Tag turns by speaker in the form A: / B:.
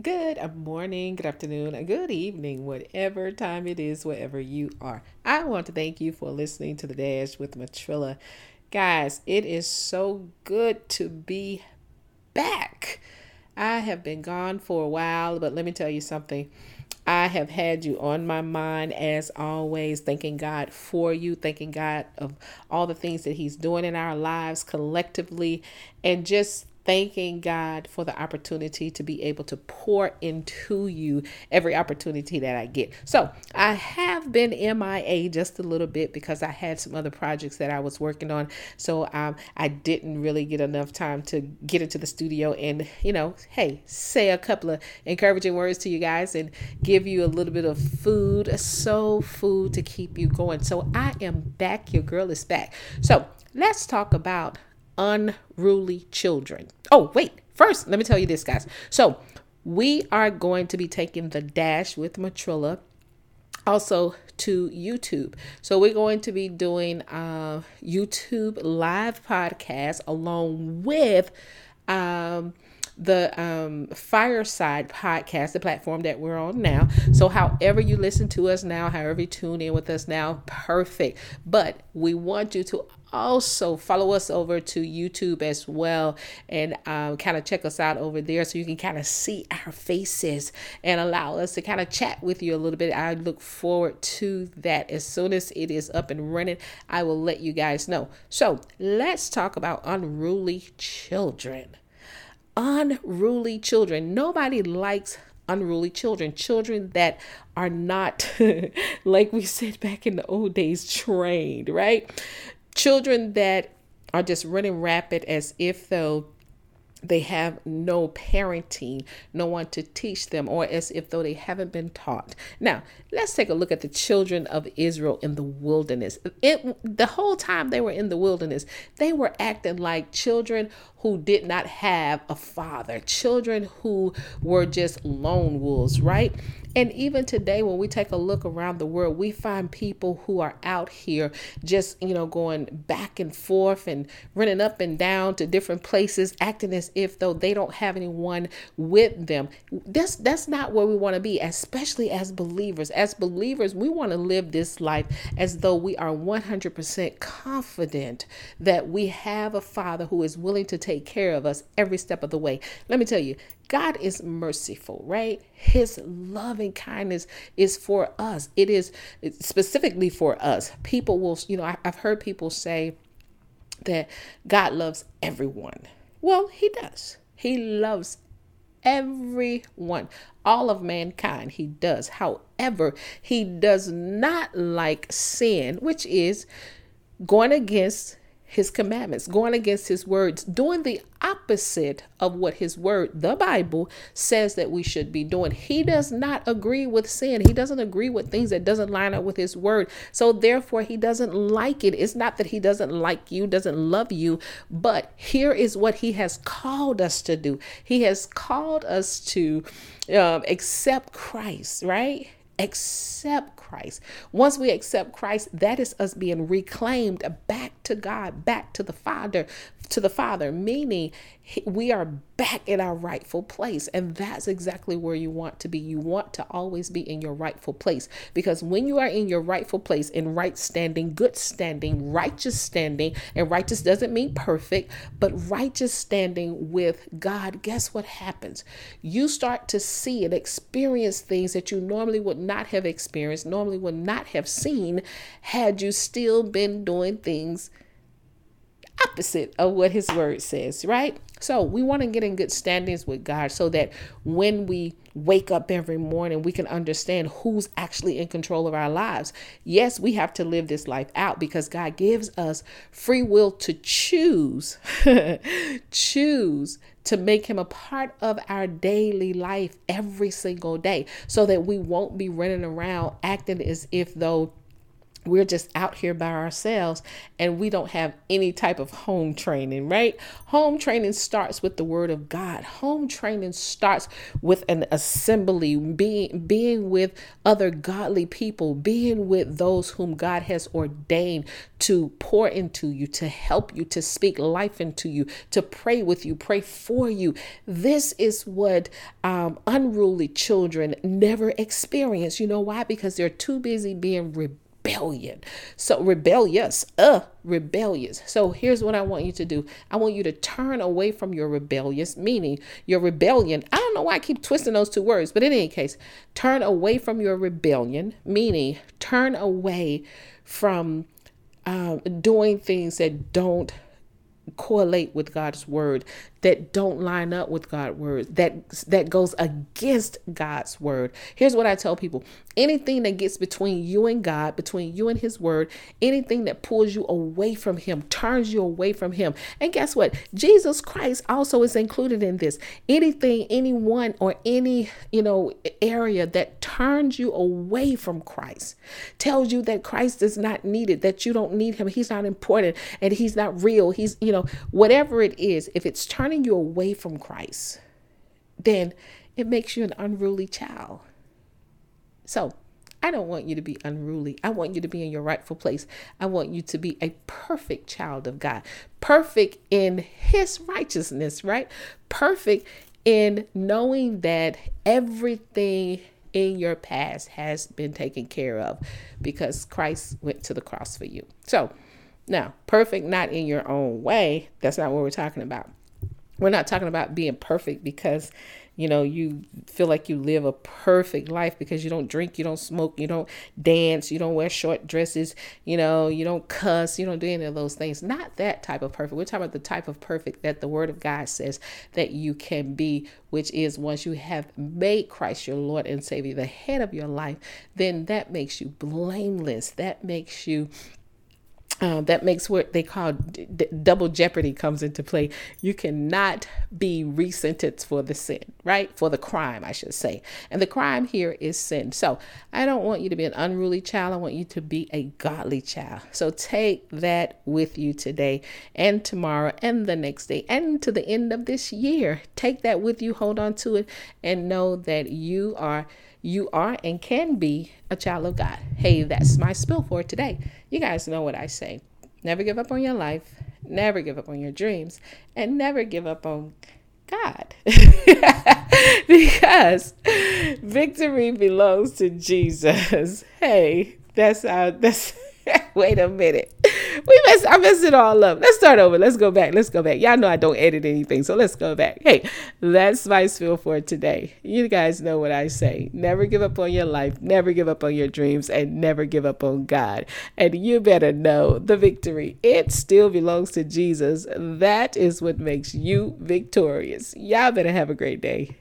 A: Good morning, good afternoon, good evening, whatever time it is, wherever you are. I want to thank you for listening to the Dash with Matrilla. Guys, it is so good to be back. I have been gone for a while, but let me tell you something. I have had you on my mind as always, thanking God for you, thanking God of all the things that He's doing in our lives collectively, and just thanking God for the opportunity to be able to pour into you every opportunity that I get. So I have been MIA just a little bit because I had some other projects that I was working on. So um, I didn't really get enough time to get into the studio and, you know, hey, say a couple of encouraging words to you guys and give you a little bit of food, soul food to keep you going. So I am back. Your girl is back. So let's talk about unruly children. Oh, wait. First, let me tell you this, guys. So, we are going to be taking the dash with Matrilla also to YouTube. So we're going to be doing uh, YouTube live podcast along with um, the um, Fireside podcast, the platform that we're on now. So, however you listen to us now, however you tune in with us now, perfect. But we want you to also follow us over to YouTube as well and um, kind of check us out over there so you can kind of see our faces and allow us to kind of chat with you a little bit. I look forward to that. As soon as it is up and running, I will let you guys know. So, let's talk about unruly children unruly children. Nobody likes unruly children, children that are not, like we said back in the old days, trained, right? Children that are just running rapid as if though they have no parenting, no one to teach them, or as if though they haven't been taught. Now, let's take a look at the children of Israel in the wilderness. It, the whole time they were in the wilderness, they were acting like children who did not have a father, children who were just lone wolves, right? And even today, when we take a look around the world, we find people who are out here just, you know, going back and forth and running up and down to different places, acting as if though they don't have anyone with them. That's that's not where we want to be, especially as believers. As believers, we want to live this life as though we are 100% confident that we have a father who is willing to take care of us every step of the way. Let me tell you, God is merciful, right? His loving kindness is for us. It is specifically for us. People will, you know, I've heard people say that God loves everyone. Well, He does. He loves everyone, all of mankind. He does. However, He does not like sin, which is going against his commandments, going against his words, doing the opposite of what his word, the Bible, says that we should be doing. He does not agree with sin. He doesn't agree with things that doesn't line up with his word. So therefore he doesn't like it. It's not that he doesn't like you, doesn't love you, but here is what he has called us to do. He has called us to um, accept Christ, right? accept Christ. Once we accept Christ, that is us being reclaimed back to God, back to the Father, to the Father, meaning we are back in our rightful place. And that's exactly where you want to be. You want to always be in your rightful place because when you are in your rightful place, in right standing, good standing, righteous standing, and righteous doesn't mean perfect, but righteous standing with God, guess what happens? You start to see and experience things that you normally would not have experienced, normally would not have seen had you still been doing things opposite of what his word says, right? So we want to get in good standings with God so that when we wake up every morning, we can understand who's actually in control of our lives. Yes, we have to live this life out because God gives us free will to choose, choose to make him a part of our daily life every single day so that we won't be running around acting as if though we're just out here by ourselves and we don't have any type of home training, right? Home training starts with the word of God. Home training starts with an assembly, being being with other godly people, being with those whom God has ordained to pour into you, to help you, to speak life into you, to pray with you, pray for you. This is what um, unruly children never experience. You know why? Because they're too busy being rebellious rebellion. So rebellious, uh, rebellious. So here's what I want you to do. I want you to turn away from your rebellious, meaning your rebellion. I don't know why I keep twisting those two words, but in any case, turn away from your rebellion, meaning turn away from um, doing things that don't correlate with God's word that don't line up with God's word, that that goes against God's word. Here's what I tell people. Anything that gets between you and God, between you and his word, anything that pulls you away from him, turns you away from him. And guess what? Jesus Christ also is included in this. Anything, anyone or any, you know, area that turns you away from Christ, tells you that Christ is not needed, that you don't need him, he's not important and he's not real. He's, you know, whatever it is, if it's turning turning you away from Christ, then it makes you an unruly child. So, I don't want you to be unruly. I want you to be in your rightful place. I want you to be a perfect child of God, perfect in His righteousness, right? Perfect in knowing that everything in your past has been taken care of because Christ went to the cross for you. So, now, perfect not in your own way. That's not what we're talking about. We're not talking about being perfect because, you know, you feel like you live a perfect life because you don't drink, you don't smoke, you don't dance, you don't wear short dresses, you know, you don't cuss, you don't do any of those things. Not that type of perfect. We're talking about the type of perfect that the Word of God says that you can be, which is once you have made Christ your Lord and Savior the head of your life, then that makes you blameless. That makes you uh, that makes what they call d- d- double jeopardy comes into play. You cannot be resentenced for the sin, right? For the crime, I should say. And the crime here is sin. So I don't want you to be an unruly child. I want you to be a godly child. So take that with you today and tomorrow and the next day and to the end of this year. Take that with you, hold on to it, and know that you are you are and can be a child of God. Hey, that's my spill for today. You guys know what I say. Never give up on your life, never give up on your dreams, and never give up on God. because victory belongs to Jesus. Hey, that's our that's wait a minute we mess I messed it all up. Let's start over. Let's go back. Let's go back. Y'all know I don't edit anything, so let's go back. Hey, that's Spiceville for today. You guys know what I say. Never give up on your life, never give up on your dreams, and never give up on God. And you better know the victory. It still belongs to Jesus. That is what makes you victorious. Y'all better have a great day.